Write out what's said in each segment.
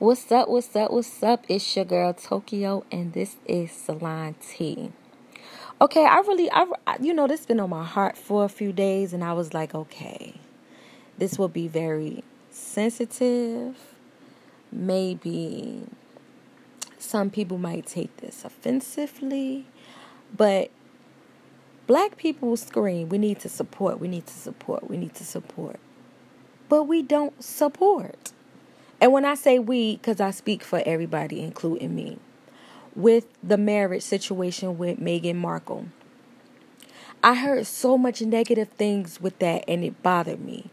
What's up? What's up? What's up? It's your girl Tokyo, and this is Salon T. Okay, I really, I, you know, this been on my heart for a few days, and I was like, okay, this will be very sensitive. Maybe some people might take this offensively, but black people scream, we need to support, we need to support, we need to support. But we don't support. And when I say we, because I speak for everybody, including me, with the marriage situation with Meghan Markle, I heard so much negative things with that and it bothered me.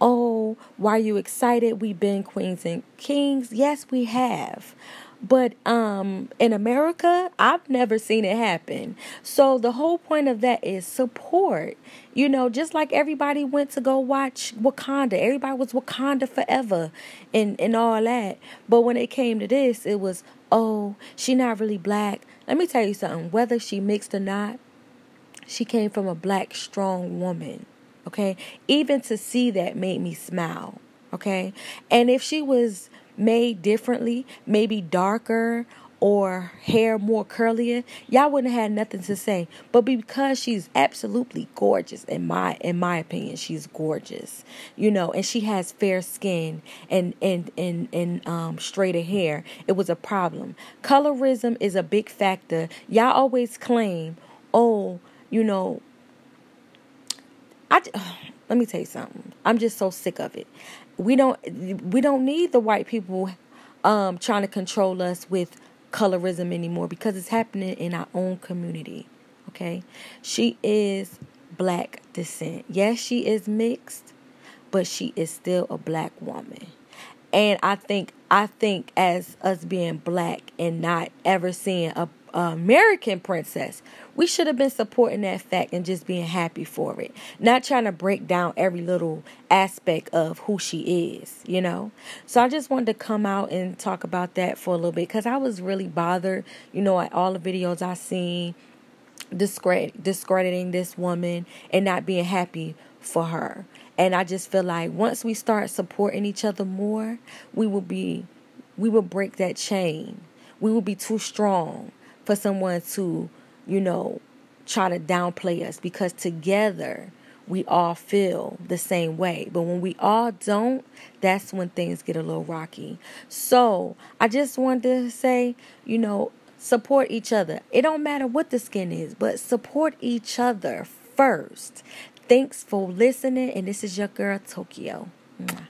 Oh, why are you excited? We've been queens and kings. Yes, we have. But um, in America, I've never seen it happen. So the whole point of that is support. You know, just like everybody went to go watch Wakanda, everybody was Wakanda forever and, and all that. But when it came to this, it was, oh, she not really black. Let me tell you something, whether she mixed or not, she came from a black, strong woman. Okay. Even to see that made me smile. Okay. And if she was made differently, maybe darker or hair more curlier, y'all wouldn't have had nothing to say. But because she's absolutely gorgeous, in my in my opinion, she's gorgeous. You know, and she has fair skin and and and and um straighter hair. It was a problem. Colorism is a big factor. Y'all always claim, oh, you know, I. Let me tell you something. I'm just so sick of it we don't we don't need the white people um, trying to control us with colorism anymore because it's happening in our own community. Okay, she is black descent. Yes, she is mixed, but she is still a black woman. And I think I think as us being black and not ever seeing a American princess. We should have been supporting that fact and just being happy for it. Not trying to break down every little aspect of who she is, you know? So I just wanted to come out and talk about that for a little bit because I was really bothered, you know, at all the videos I seen discredit, discrediting this woman and not being happy for her. And I just feel like once we start supporting each other more, we will be we will break that chain. We will be too strong for someone to, you know, try to downplay us because together we all feel the same way. But when we all don't, that's when things get a little rocky. So I just wanted to say, you know, support each other. It don't matter what the skin is, but support each other first. Thanks for listening, and this is your girl Tokyo. Mwah.